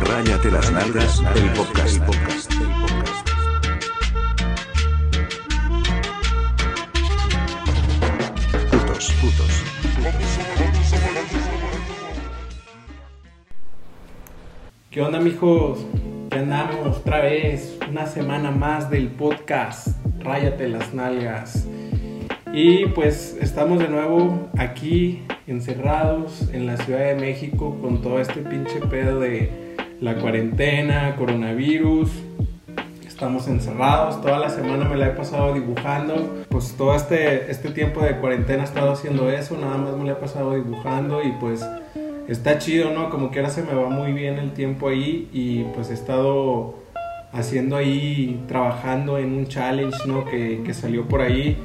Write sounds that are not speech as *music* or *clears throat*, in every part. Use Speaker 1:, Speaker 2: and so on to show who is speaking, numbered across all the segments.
Speaker 1: Ráyate las nalgas, el podcast. Putos, putos.
Speaker 2: ¿Qué onda, mijos? Ya andamos otra vez, una semana más del podcast Ráyate las nalgas. Y pues estamos de nuevo aquí encerrados en la Ciudad de México con todo este pinche pedo de la cuarentena, coronavirus. Estamos encerrados, toda la semana me la he pasado dibujando. Pues todo este, este tiempo de cuarentena he estado haciendo eso, nada más me la he pasado dibujando y pues está chido, ¿no? Como que ahora se me va muy bien el tiempo ahí y pues he estado haciendo ahí, trabajando en un challenge, ¿no? Que, que salió por ahí,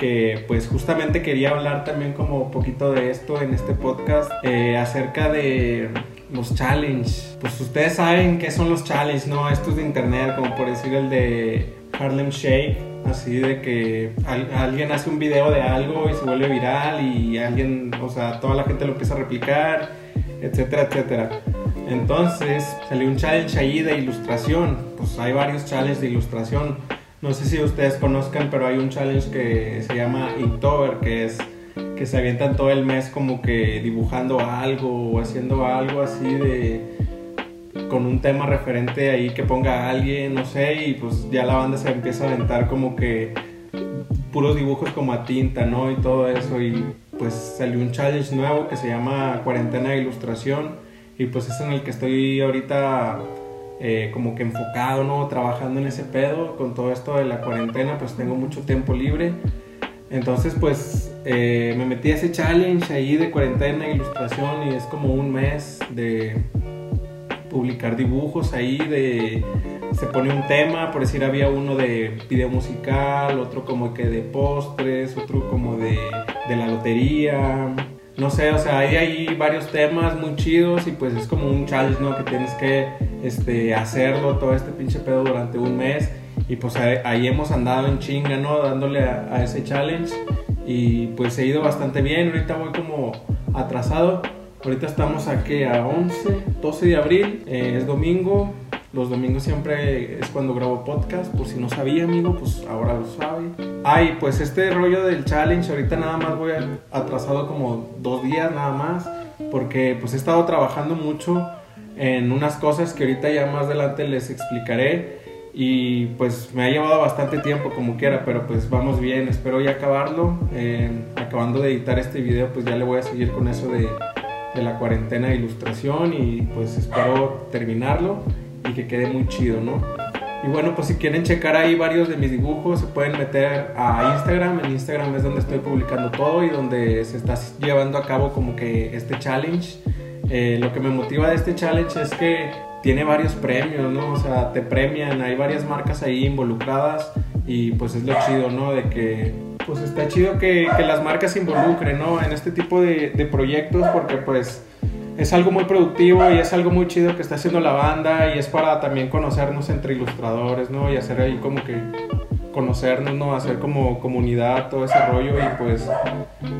Speaker 2: que pues justamente quería hablar también como un poquito de esto en este podcast, eh, acerca de los challenges. Pues ustedes saben qué son los challenges, ¿no? Estos de internet, como por decir el de Harlem Shake, así de que al- alguien hace un video de algo y se vuelve viral y alguien, o sea, toda la gente lo empieza a replicar, etcétera, etcétera. Entonces salió un challenge ahí de ilustración, pues hay varios challenges de ilustración. No sé si ustedes conozcan, pero hay un challenge que se llama Inktober, que es que se avientan todo el mes como que dibujando algo o haciendo algo así de con un tema referente ahí que ponga a alguien, no sé, y pues ya la banda se empieza a aventar como que puros dibujos como a tinta, ¿no? Y todo eso, y pues salió un challenge nuevo que se llama Cuarentena de Ilustración, y pues es en el que estoy ahorita eh, como que enfocado, ¿no? Trabajando en ese pedo, con todo esto de la cuarentena, pues tengo mucho tiempo libre. Entonces, pues eh, me metí a ese challenge ahí de cuarentena ilustración y es como un mes de publicar dibujos ahí de se pone un tema, por decir había uno de video musical, otro como que de postres, otro como de, de la lotería, no sé, o sea, hay ahí varios temas muy chidos y pues es como un challenge, ¿no? Que tienes que este, hacerlo todo este pinche pedo durante un mes. Y pues ahí, hemos andado en chinga, ¿no? Dándole a, a ese challenge. Y pues he ido bastante bien, ahorita voy como atrasado, ahorita estamos aquí a 11, 12 de abril, eh, es domingo, los domingos siempre es cuando grabo podcast, por si no sabía, amigo, pues ahora lo sabe. Ay, pues este rollo del challenge, ahorita nada más voy atrasado como dos días nada más, porque pues he estado trabajando mucho en unas cosas que ahorita ya más adelante les explicaré y pues me ha llevado bastante tiempo como quiera, pero pues vamos bien, espero ya acabarlo. Eh, acabando de editar este video, pues ya le voy a seguir con eso de, de la cuarentena de ilustración y pues espero terminarlo y que quede muy chido, ¿no? Y bueno, pues si quieren checar ahí varios de mis dibujos, se pueden meter a Instagram. En Instagram es donde estoy publicando todo y donde se está llevando a cabo como que este challenge. Eh, lo que me motiva de este challenge es que tiene varios premios, ¿no? O sea, te premian, hay varias marcas ahí involucradas y pues es lo chido, ¿no? De que pues está chido que, que las marcas se involucren, ¿no? En este tipo de, de proyectos porque pues es algo muy productivo y es algo muy chido que está haciendo la banda y es para también conocernos entre ilustradores, ¿no? Y hacer ahí como que conocernos, ¿no? Hacer como comunidad, todo ese rollo y pues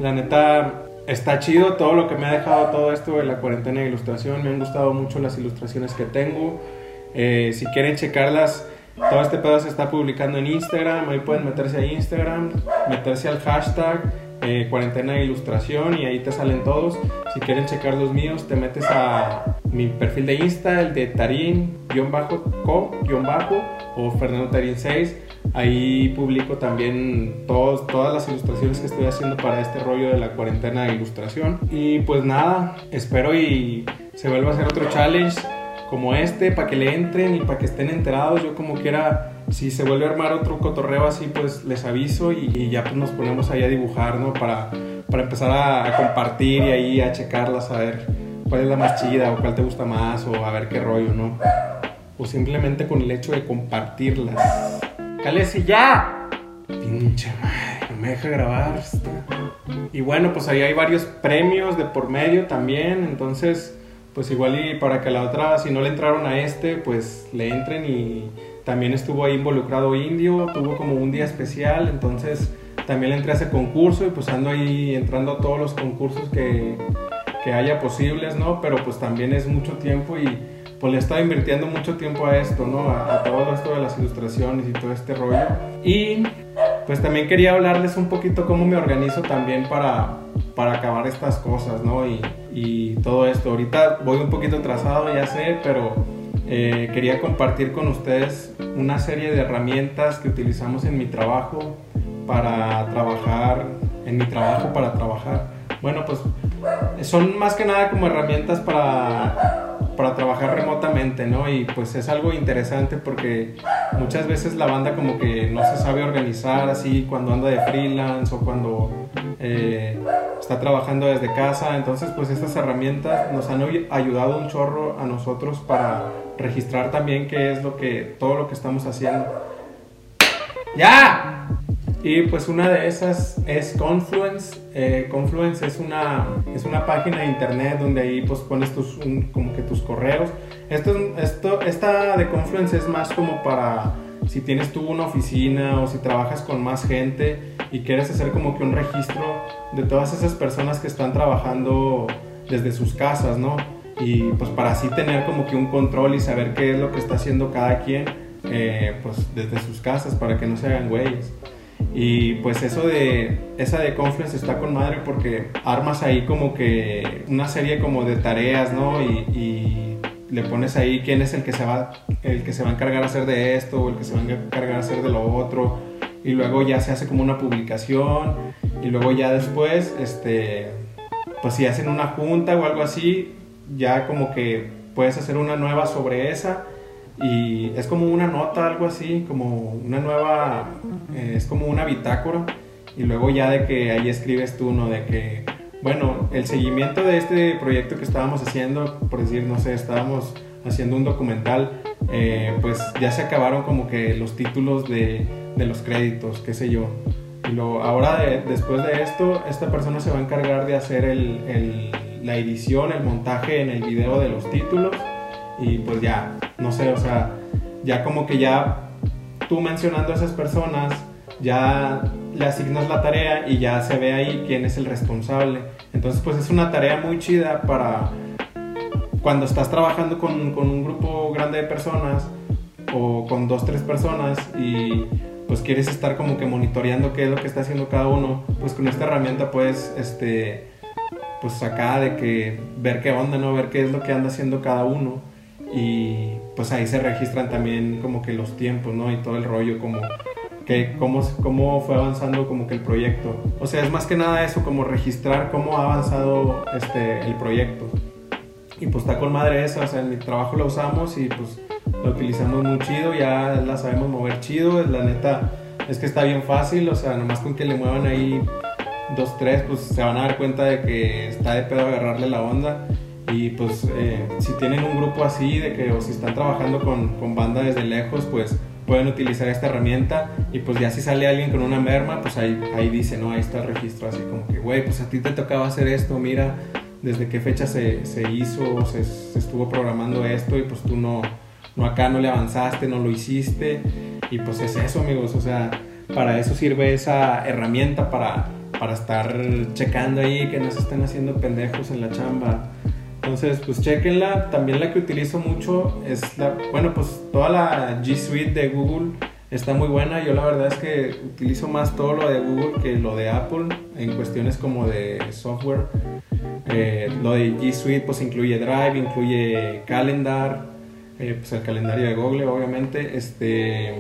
Speaker 2: la neta está chido todo lo que me ha dejado todo esto de la cuarentena de ilustración, me han gustado mucho las ilustraciones que tengo, Eh, si quieren checarlas, todo este pedo se está publicando en Instagram, ahí pueden meterse a Instagram, meterse al hashtag eh, cuarentena de ilustración y ahí te salen todos. Si quieren checar los míos, te metes a mi perfil de Insta, el de Tarín-co-bajo o Fernando Tarín 6. Ahí publico también todos, todas las ilustraciones que estoy haciendo para este rollo de la cuarentena de ilustración. Y pues nada, espero y se vuelva a hacer otro challenge como este para que le entren y para que estén enterados. Yo como quiera, si se vuelve a armar otro cotorreo así, pues les aviso y, y ya pues nos ponemos ahí a dibujar, ¿no? Para, para empezar a, a compartir y ahí a checarlas, a ver cuál es la más chida o cuál te gusta más o a ver qué rollo, ¿no? O simplemente con el hecho de compartirlas. ¡Cálese ya! Pinche madre, no me deja grabar. Y bueno, pues ahí hay varios premios de por medio también, entonces pues igual y para que la otra, si no le entraron a este, pues le entren y también estuvo ahí involucrado Indio, tuvo como un día especial, entonces también le entré a ese concurso y pues ando ahí entrando a todos los concursos que, que haya posibles, ¿no? Pero pues también es mucho tiempo y pues le estaba invirtiendo mucho tiempo a esto, ¿no? A, todo esto de las ilustraciones y todo este rollo. Y pues también quería hablarles un poquito cómo me organizo también para, para acabar estas cosas, ¿no? Y, y todo esto. Ahorita voy un poquito atrasado, ya sé, pero eh, quería compartir con ustedes una serie de herramientas que utilizamos en mi trabajo para trabajar, en mi trabajo para trabajar. Bueno, pues son más que nada como herramientas para para trabajar remotamente, ¿no? Y pues es algo interesante porque muchas veces la banda como que no se sabe organizar así cuando anda de freelance o cuando eh, está trabajando desde casa. Entonces pues estas herramientas nos han ayudado un chorro a nosotros para registrar también qué es lo que, todo lo que estamos haciendo. ¡Ya! Y pues una de esas es Confluence. Eh, Confluence es una, es una página de internet donde ahí pues pones tus, como que tus correos. Esto, esto, esta de Confluence es más como para si tienes tú una oficina o si trabajas con más gente y quieres hacer como que un registro de todas esas personas que están trabajando desde sus casas, ¿no? Y pues para así tener como que un control y saber qué es lo que está haciendo cada quien, eh, pues desde sus casas para que no se hagan güeyes. Y pues eso de, esa de Confluence está con madre porque armas ahí como que una serie como de tareas, ¿no? Y, le pones ahí quién es el que se va, el que se va a encargar de hacer de esto o el que se va a encargar de hacer de lo otro. Y luego ya se hace como una publicación y luego ya después, este, pues si hacen una junta o algo así, ya como que puedes hacer una nueva sobre esa y es como una nota, algo así, como una nueva, eh, es como una bitácora y luego ya de que ahí escribes tú, ¿no? De que, bueno, el seguimiento de este proyecto que estábamos haciendo, por decir, no sé, estábamos haciendo un documental, eh, pues ya se acabaron como que los títulos de, de los créditos, qué sé yo. Y lo, ahora después de esto, esta persona se va a encargar de hacer el, el, la edición, el montaje en el video de los títulos y pues ya, no sé, o sea, ya como que ya tú mencionando a esas personas, ya le asignas la tarea y ya se ve ahí quién es el responsable. Entonces pues es una tarea muy chida para cuando estás trabajando con, con un grupo grande de personas o con dos, tres personas y pues quieres estar como que monitoreando qué es lo que está haciendo cada uno, pues con esta herramienta puedes, este, pues acá de que ver qué onda, ¿no? Ver qué es lo que anda haciendo cada uno y pues ahí se registran también como que los tiempos, ¿no? Y todo el rollo, como que cómo, cómo fue avanzando como que el proyecto. O sea, es más que nada eso, como registrar cómo ha avanzado este, el proyecto. Y pues está con madre esa, o sea, en mi trabajo la usamos y pues la utilizamos muy chido, ya la sabemos mover chido, la neta es que está bien fácil, o sea, nomás con que le muevan ahí dos, tres, pues se van a dar cuenta de que está de pedo agarrarle la onda. Y pues eh, si tienen un grupo así, de que o si están trabajando con, con banda desde lejos, pues pueden utilizar esta herramienta y pues ya si sale alguien con una merma, pues ahí, ahí dice, ¿no? Ahí está el registro así como que, güey, pues a ti te tocaba hacer esto, mira desde qué fecha se, se hizo, se, se, estuvo programando esto y pues tú no, no acá no le avanzaste, no lo hiciste y pues es eso amigos, o sea, para eso sirve esa herramienta para, para estar checando ahí que no se estén haciendo pendejos en la chamba entonces, pues chequenla. También la que utilizo mucho es la, bueno, pues toda la G Suite de Google está muy buena. Yo la verdad es que utilizo más todo lo de Google que lo de Apple en cuestiones como de software. Eh, lo de G Suite pues incluye Drive, incluye Calendar, eh, pues el calendario de Google obviamente, este,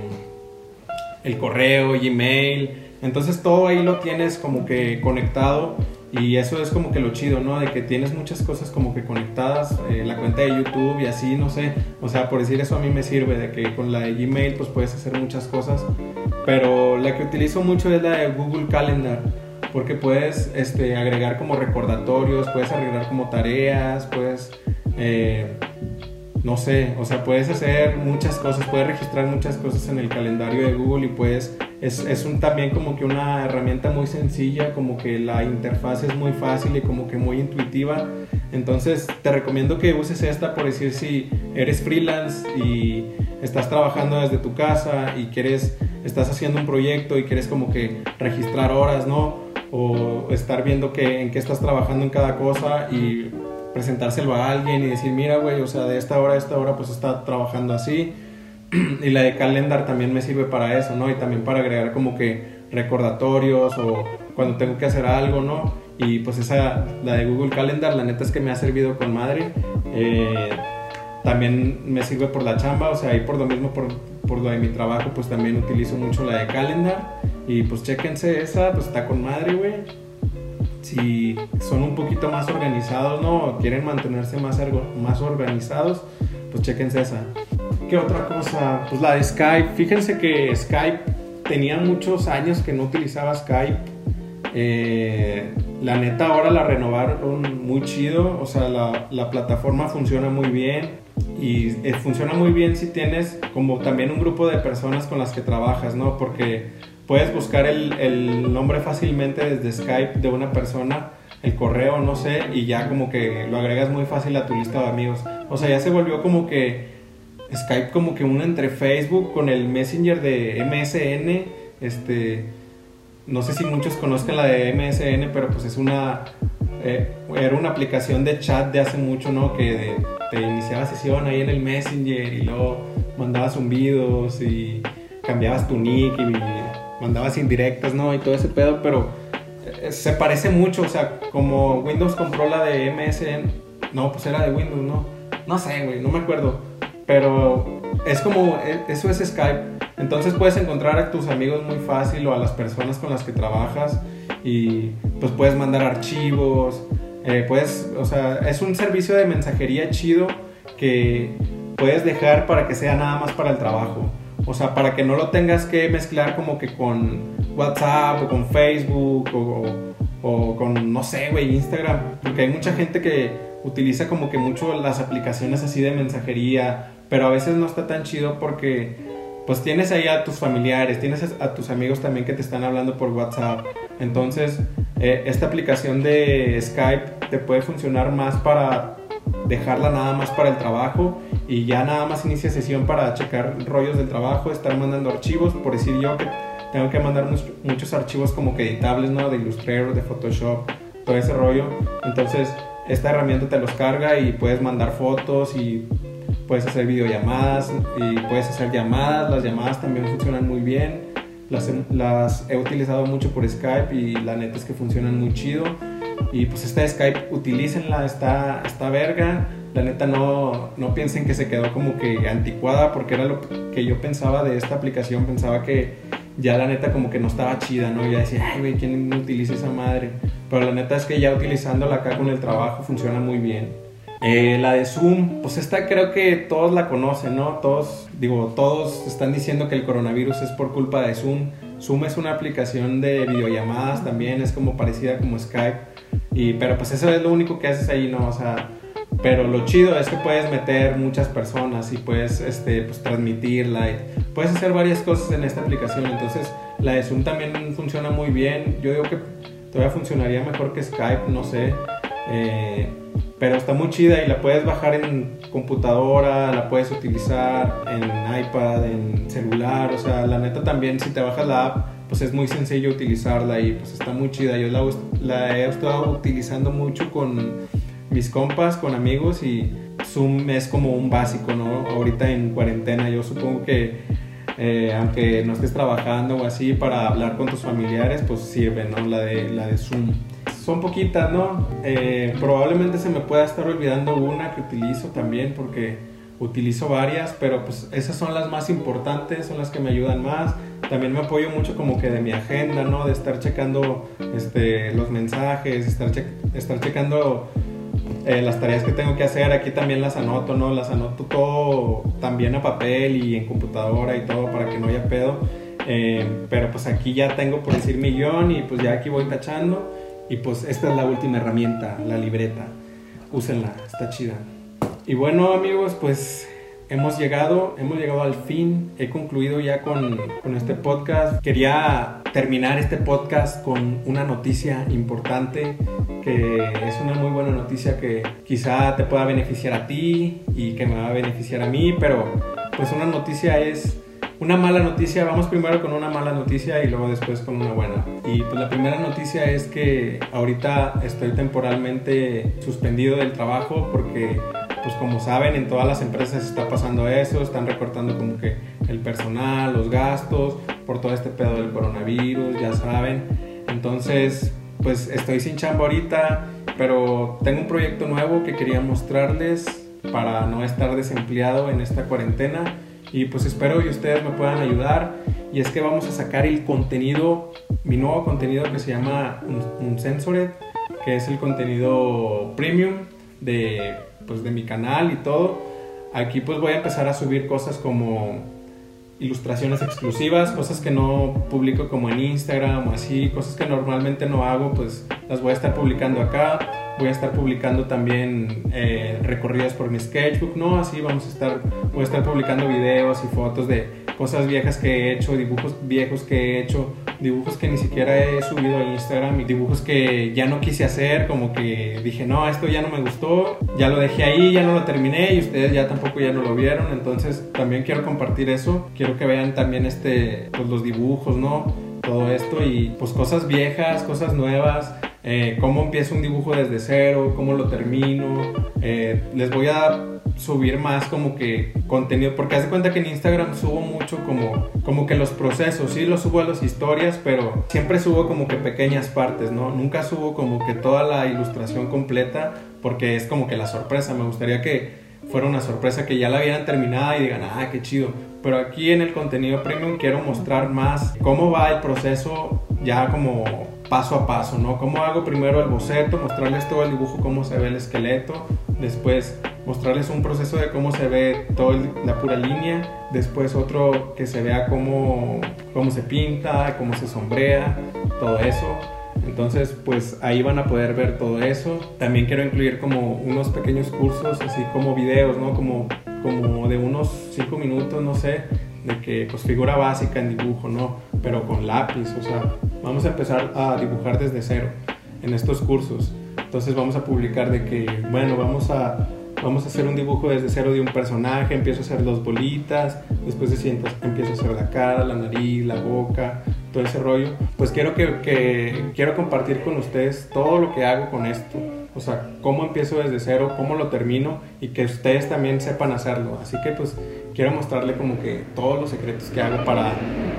Speaker 2: el correo, Gmail. Entonces todo ahí lo tienes como que conectado y eso es como que lo chido, ¿no? De que tienes muchas cosas como que conectadas, eh, la cuenta de YouTube y así, no sé. O sea, por decir eso a mí me sirve, de que con la de Gmail pues puedes hacer muchas cosas. Pero la que utilizo mucho es la de Google Calendar, porque puedes este, agregar como recordatorios, puedes agregar como tareas, puedes... Eh, no sé, o sea, puedes hacer muchas cosas, puedes registrar muchas cosas en el calendario de Google y puedes, es, es un, también como que una herramienta muy sencilla, como que la interfaz es muy fácil y como que muy intuitiva. Entonces te recomiendo que uses esta por decir si eres freelance y estás trabajando desde tu casa y quieres, estás haciendo un proyecto y quieres como que registrar horas, ¿no? o estar viendo que, en qué estás trabajando en cada cosa y presentárselo a alguien y decir, mira, güey, o sea, de esta hora a esta hora pues está trabajando así. *clears throat* y la de calendar también me sirve para eso, ¿no? Y también para agregar como que recordatorios o cuando tengo que hacer algo, ¿no? Y pues esa, la de Google Calendar, la neta es que me ha servido con madre. Eh, también me sirve por la chamba, o sea, y por lo mismo, por, por lo de mi trabajo, pues también utilizo mucho la de Calendar. Y pues chéquense esa, pues está con madre, güey. Si son un poquito más organizados, ¿no? O quieren mantenerse más, más organizados, pues chéquense esa. ¿Qué otra cosa? Pues la de Skype. Fíjense que Skype tenía muchos años que no utilizaba Skype. Eh, la neta ahora la renovaron muy chido, o sea, la, la plataforma funciona muy bien y eh, funciona muy bien si tienes como también un grupo de personas con las que trabajas, ¿no? Porque puedes buscar el, el nombre fácilmente desde Skype de una persona, el correo, no sé, y ya como que lo agregas muy fácil a tu lista de amigos. O sea, ya se volvió como que Skype como que una entre Facebook con el Messenger de MSN, este no sé si muchos conozcan la de MSN, pero pues es una, eh, era una aplicación de chat de hace mucho, ¿no? Que te iniciaba sesión ahí en el Messenger y luego mandabas zumbidos y cambiabas tu nick y mandabas indirectas, ¿no? Y todo ese pedo, pero eh, se parece mucho, o sea, como Windows compró la de MSN, no, pues era de Windows, ¿no? No sé, güey, no me acuerdo, pero es como, e, eso es Skype entonces puedes encontrar a tus amigos muy fácil o a las personas con las que trabajas y pues puedes mandar archivos, eh, puedes, o sea, es un servicio de mensajería chido que puedes dejar para que sea nada más para el trabajo. O sea, para que no lo tengas que mezclar como que con WhatsApp o con Facebook o, o con, no sé, güey, Instagram. Porque hay mucha gente que utiliza como que mucho las aplicaciones así de mensajería, pero a veces no está tan chido porque pues tienes ahí a tus familiares, tienes a tus amigos también que te están hablando por WhatsApp. Entonces, eh, esta aplicación de Skype te puede funcionar más para dejarla nada más para el trabajo y ya nada más inicia sesión para checar rollos del trabajo, estar mandando archivos, por decir yo que tengo que mandar muchos archivos como editables, ¿no? De Illustrator, de Photoshop, todo ese rollo. Entonces, esta herramienta te los carga y puedes mandar fotos y puedes hacer videollamadas y puedes hacer llamadas. Las llamadas también funcionan muy bien. Las, las he utilizado mucho por Skype y la neta es que funcionan muy chido. Y pues esta Skype, utilícenla, está, está verga. La neta no, no piensen que se quedó como que anticuada porque era lo que yo pensaba de esta aplicación. Pensaba que ya la neta como que no estaba chida, ¿no? Ya decía, ay, güey, ¿quién utiliza esa madre? Pero la neta es que ya utilizándola acá con el trabajo funciona muy bien. Eh, la de Zoom, pues esta creo que todos la conocen, ¿no? Todos, digo, todos están diciendo que el coronavirus es por culpa de Zoom. Zoom es una aplicación de videollamadas también, es como parecida como Skype. Y, pero pues eso es lo único que haces ahí, ¿no? O sea, pero lo chido es que puedes meter muchas personas y puedes este, pues, transmitirla. Y puedes hacer varias cosas en esta aplicación. Entonces, la de Zoom también funciona muy bien. Yo digo que todavía funcionaría mejor que Skype, no sé. Eh, pero está muy chida y la puedes bajar en computadora, la puedes utilizar en iPad, en celular, o sea, la neta también si te bajas la app, pues es muy sencillo utilizarla y pues está muy chida. Yo la, he estado utilizando mucho con mis compas, con amigos y Zoom es como un básico, ¿no? Ahorita en cuarentena yo supongo que eh, aunque no estés trabajando o así para hablar con tus familiares, pues sirve, ¿no? La de, la de Zoom son poquitas, ¿no? Eh, probablemente se me pueda estar olvidando una que utilizo también porque utilizo varias, pero pues esas son las más importantes, son las que me ayudan más. También me apoyo mucho como que de mi agenda, ¿no? De estar checando este, los mensajes, estar, estar checando eh, las tareas que tengo que hacer. Aquí también las anoto, ¿no? Las anoto todo también a papel y en computadora y todo para que no haya pedo. Eh, pero pues aquí ya tengo por decir millón y pues ya aquí voy tachando. Y pues esta es la última herramienta, la libreta. Úsenla, está chida. Y bueno amigos, pues hemos llegado, hemos llegado al fin. He concluido ya con, con este podcast. Quería terminar este podcast con una noticia importante que es una muy buena noticia que quizá te pueda beneficiar a ti y que me va a beneficiar a mí, pero pues una noticia es una mala noticia, vamos primero con una mala noticia y luego después con una buena. Y pues la primera noticia es que ahorita estoy temporalmente suspendido del trabajo porque pues como saben en todas las empresas está pasando eso, están recortando como que el personal, los gastos, por todo este pedo del coronavirus, ya saben. Entonces pues estoy sin chamba ahorita, pero tengo un proyecto nuevo que quería mostrarles para no estar desempleado en esta cuarentena y pues espero que ustedes me puedan ayudar y es que vamos a sacar el contenido, mi nuevo contenido que se llama un, Censored, que es el contenido premium de, pues, de mi canal y todo. Aquí pues voy a empezar a subir cosas como ilustraciones exclusivas, cosas que no publico como en Instagram o así, cosas que normalmente no hago, pues las voy a estar publicando acá. Voy a estar publicando también eh, recorridos por mi sketchbook, ¿no? Así vamos a estar, voy a estar publicando videos y fotos de cosas viejas que he hecho, dibujos viejos que he hecho, dibujos que ni siquiera he subido a Instagram dibujos que ya no quise hacer, como que dije, no, esto ya no me gustó, ya lo dejé ahí, ya no lo terminé y ustedes ya tampoco ya no lo vieron, entonces también quiero compartir eso, quiero que vean también este, pues los dibujos, ¿no? Todo esto y pues cosas viejas, cosas nuevas, eh, cómo empiezo un dibujo desde cero, cómo lo termino. Eh, les voy a subir más como que contenido, porque hace cuenta que en Instagram subo mucho como, como que los procesos, sí, los subo a las historias, pero siempre subo como que pequeñas partes, ¿no? Nunca subo como que toda la ilustración completa, porque es como que la sorpresa, me gustaría que fuera una sorpresa que ya la vieran terminada y digan, ah, qué chido. Pero aquí en el contenido premium quiero mostrar más cómo va el proceso ya como paso a paso, ¿no? Cómo hago primero el boceto, mostrarles todo el dibujo, cómo se ve el esqueleto, después mostrarles un proceso de cómo se ve toda la pura línea, después otro que se vea cómo, cómo se pinta, cómo se sombrea, todo eso. Entonces, pues ahí van a poder ver todo eso. También quiero incluir como unos pequeños cursos, así como videos, ¿no? Como, como de unos 5 minutos, no sé, de que pues figura básica en dibujo, ¿no? Pero con lápiz, o sea, vamos a empezar a dibujar desde cero en estos cursos. Entonces vamos a publicar de que, bueno, vamos a, vamos a hacer un dibujo desde cero de un personaje, empiezo a hacer dos bolitas, después de cientos empiezo a hacer la cara, la nariz, la boca, todo ese rollo. Pues quiero que, que quiero compartir con ustedes todo lo que hago con esto o sea, cómo empiezo desde cero, cómo lo termino y que ustedes también sepan hacerlo. Así que pues quiero mostrarle como que todos los secretos que hago para,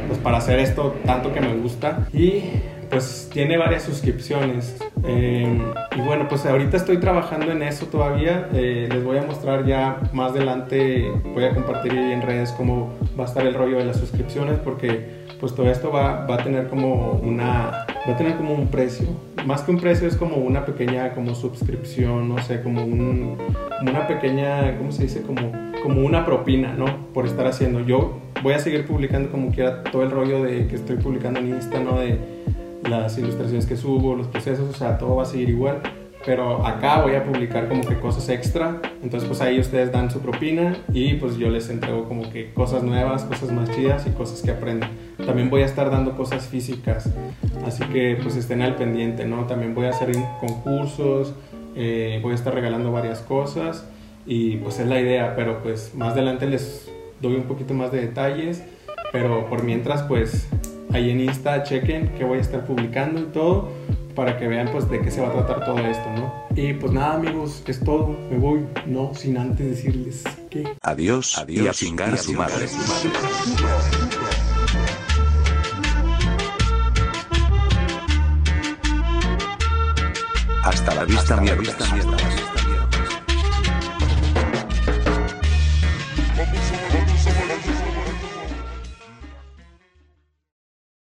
Speaker 2: pues, para hacer esto tanto que me gusta. Y pues tiene varias suscripciones. Eh, y bueno, pues ahorita estoy trabajando en eso todavía. Eh, les voy a mostrar ya más adelante, voy a compartir en redes cómo va a estar el rollo de las suscripciones porque pues todo esto va, va, a tener como una va a tener como un precio. Más que un precio es como una pequeña como suscripción no sé como, un, una pequeña cómo se dice como como una propina no por estar haciendo. Yo voy a seguir publicando como quiera todo el rollo de que estoy publicando en Insta no las ilustraciones que subo los procesos o sea todo va a seguir igual. Pero acá voy a publicar como que cosas extra, entonces pues ahí ustedes dan su propina y pues yo les entrego como que cosas nuevas, cosas más chidas y cosas que aprenden. También voy a estar dando cosas físicas, así que pues estén al pendiente, ¿no? También voy a hacer concursos, eh, voy a estar regalando varias cosas y pues es la idea, pero pues más adelante les doy un poquito más de detalles, pero por mientras pues ahí en Insta chequen que voy a estar publicando y todo para que vean pues de qué se va a tratar todo esto, ¿no? Y pues nada amigos, es todo, me voy, no sin antes decirles que...
Speaker 1: Adiós, adiós y a chingar a su madre. Hasta la vista, mi vista,